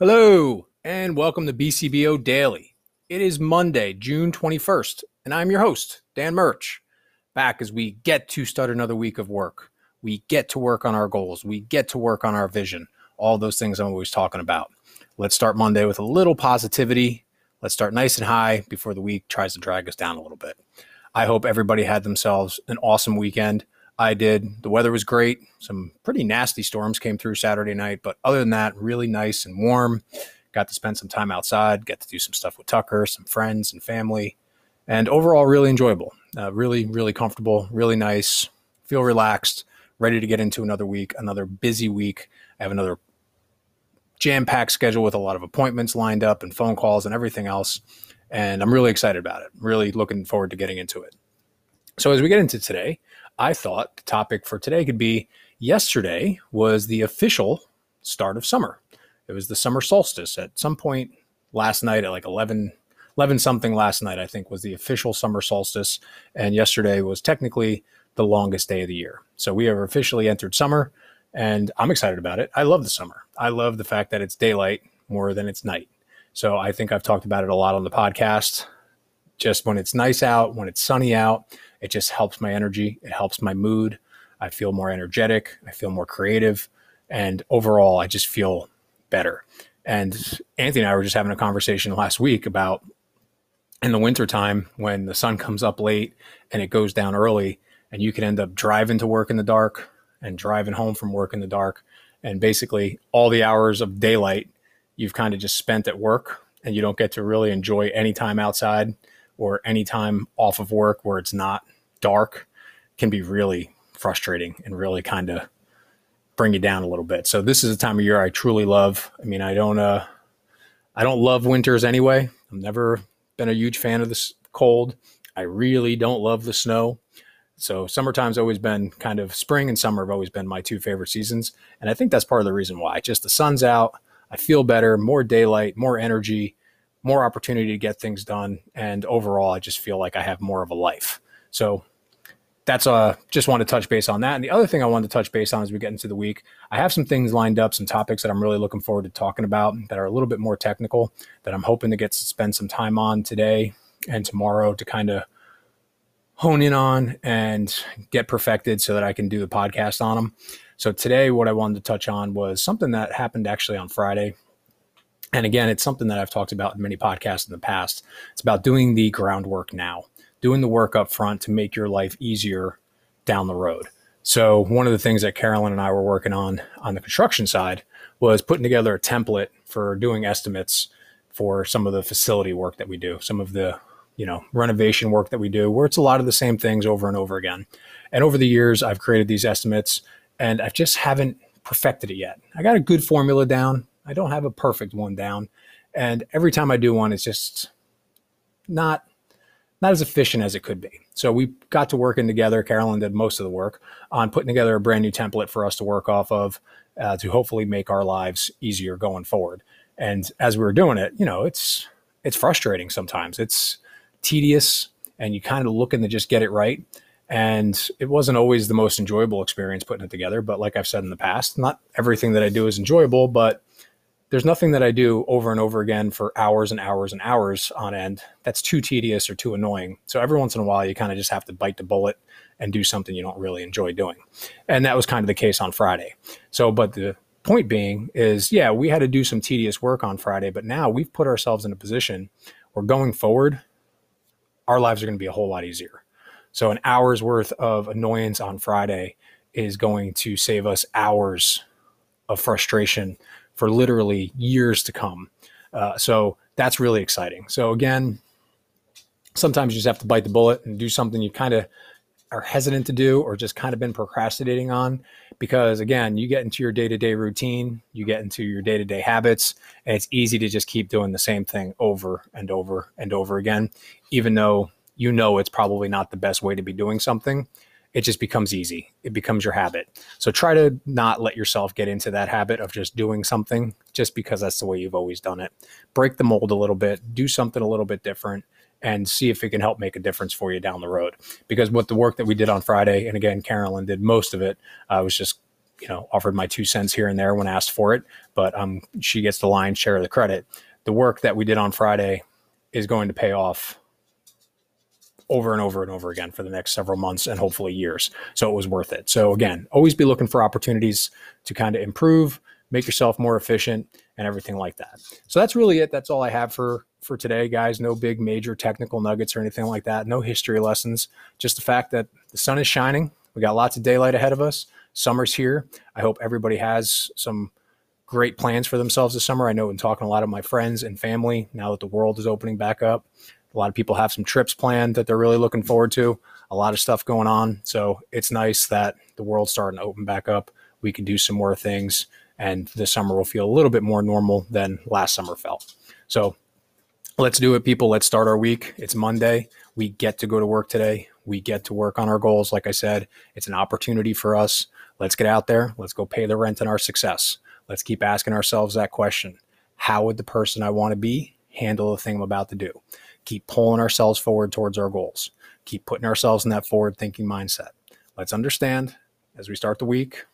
Hello, and welcome to BCBO Daily. It is Monday, June 21st, and I'm your host, Dan Murch. Back as we get to start another week of work. We get to work on our goals. We get to work on our vision. All those things I'm always talking about. Let's start Monday with a little positivity. Let's start nice and high before the week tries to drag us down a little bit. I hope everybody had themselves an awesome weekend. I did. The weather was great. Some pretty nasty storms came through Saturday night, but other than that, really nice and warm. Got to spend some time outside, get to do some stuff with Tucker, some friends and family, and overall, really enjoyable. Uh, really, really comfortable, really nice. Feel relaxed, ready to get into another week, another busy week. I have another jam packed schedule with a lot of appointments lined up and phone calls and everything else. And I'm really excited about it. Really looking forward to getting into it. So, as we get into today, I thought the topic for today could be yesterday was the official start of summer. It was the summer solstice at some point last night at like 11, 11 something last night, I think was the official summer solstice. And yesterday was technically the longest day of the year. So we have officially entered summer and I'm excited about it. I love the summer. I love the fact that it's daylight more than it's night. So I think I've talked about it a lot on the podcast. Just when it's nice out, when it's sunny out, it just helps my energy. It helps my mood. I feel more energetic. I feel more creative. And overall, I just feel better. And Anthony and I were just having a conversation last week about in the wintertime when the sun comes up late and it goes down early, and you can end up driving to work in the dark and driving home from work in the dark. And basically, all the hours of daylight you've kind of just spent at work and you don't get to really enjoy any time outside or any time off of work where it's not dark can be really frustrating and really kind of bring you down a little bit. So this is a time of year I truly love. I mean, I don't uh I don't love winters anyway. I've never been a huge fan of this cold. I really don't love the snow. So summertime's always been kind of spring and summer have always been my two favorite seasons. And I think that's part of the reason why. Just the sun's out, I feel better, more daylight, more energy, more opportunity to get things done. And overall, I just feel like I have more of a life. So that's uh just want to touch base on that. And the other thing I wanted to touch base on as we get into the week, I have some things lined up, some topics that I'm really looking forward to talking about that are a little bit more technical that I'm hoping to get to spend some time on today and tomorrow to kind of hone in on and get perfected so that I can do the podcast on them. So today what I wanted to touch on was something that happened actually on Friday. And again, it's something that I've talked about in many podcasts in the past. It's about doing the groundwork now doing the work up front to make your life easier down the road. So one of the things that Carolyn and I were working on on the construction side was putting together a template for doing estimates for some of the facility work that we do, some of the you know renovation work that we do, where it's a lot of the same things over and over again. And over the years, I've created these estimates, and I just haven't perfected it yet. I got a good formula down. I don't have a perfect one down, and every time I do one, it's just not not as efficient as it could be. So we got to working together. Carolyn did most of the work on putting together a brand new template for us to work off of uh, to hopefully make our lives easier going forward. And as we were doing it, you know, it's it's frustrating sometimes. It's tedious, and you kind of looking to just get it right. And it wasn't always the most enjoyable experience putting it together. But like I've said in the past, not everything that I do is enjoyable, but there's nothing that I do over and over again for hours and hours and hours on end that's too tedious or too annoying. So every once in a while, you kind of just have to bite the bullet and do something you don't really enjoy doing. And that was kind of the case on Friday. So, but the point being is, yeah, we had to do some tedious work on Friday, but now we've put ourselves in a position where going forward, our lives are going to be a whole lot easier. So, an hour's worth of annoyance on Friday is going to save us hours of frustration for literally years to come. Uh, so that's really exciting. So again, sometimes you just have to bite the bullet and do something you kind of are hesitant to do or just kind of been procrastinating on because again you get into your day-to-day routine you get into your day-to-day habits and it's easy to just keep doing the same thing over and over and over again even though you know it's probably not the best way to be doing something it just becomes easy. It becomes your habit. So try to not let yourself get into that habit of just doing something just because that's the way you've always done it. Break the mold a little bit, do something a little bit different, and see if it can help make a difference for you down the road. Because what the work that we did on Friday, and again, Carolyn did most of it, I was just you know, offered my two cents here and there when asked for it, but um, she gets the lion's share of the credit. The work that we did on Friday is going to pay off over and over and over again for the next several months and hopefully years. So it was worth it. So again, always be looking for opportunities to kind of improve, make yourself more efficient and everything like that. So that's really it. That's all I have for for today, guys. No big major technical nuggets or anything like that. No history lessons. Just the fact that the sun is shining. We got lots of daylight ahead of us. Summer's here. I hope everybody has some great plans for themselves this summer. I know in talking to a lot of my friends and family now that the world is opening back up, a lot of people have some trips planned that they're really looking forward to. A lot of stuff going on. So it's nice that the world's starting to open back up. We can do some more things, and this summer will feel a little bit more normal than last summer felt. So let's do it, people. Let's start our week. It's Monday. We get to go to work today. We get to work on our goals. Like I said, it's an opportunity for us. Let's get out there. Let's go pay the rent on our success. Let's keep asking ourselves that question How would the person I want to be handle the thing I'm about to do? Keep pulling ourselves forward towards our goals, keep putting ourselves in that forward thinking mindset. Let's understand as we start the week,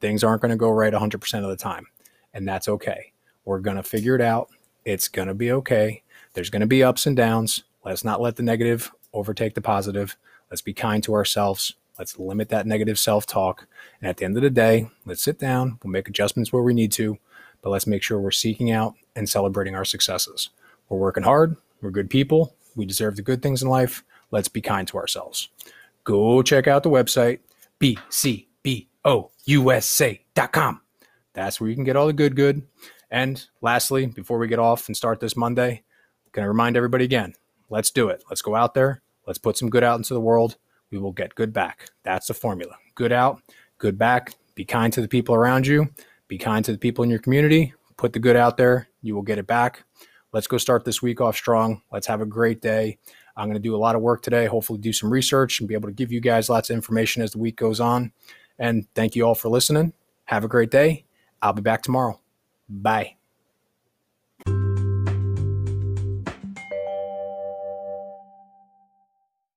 things aren't going to go right 100% of the time, and that's okay. We're going to figure it out. It's going to be okay. There's going to be ups and downs. Let's not let the negative overtake the positive. Let's be kind to ourselves. Let's limit that negative self talk. And at the end of the day, let's sit down. We'll make adjustments where we need to, but let's make sure we're seeking out and celebrating our successes. We're working hard. We're good people. We deserve the good things in life. Let's be kind to ourselves. Go check out the website, bcbousa.com. That's where you can get all the good, good. And lastly, before we get off and start this Monday, can I remind everybody again? Let's do it. Let's go out there. Let's put some good out into the world. We will get good back. That's the formula. Good out, good back. Be kind to the people around you. Be kind to the people in your community. Put the good out there. You will get it back. Let's go start this week off strong. Let's have a great day. I'm going to do a lot of work today, hopefully, do some research and be able to give you guys lots of information as the week goes on. And thank you all for listening. Have a great day. I'll be back tomorrow. Bye.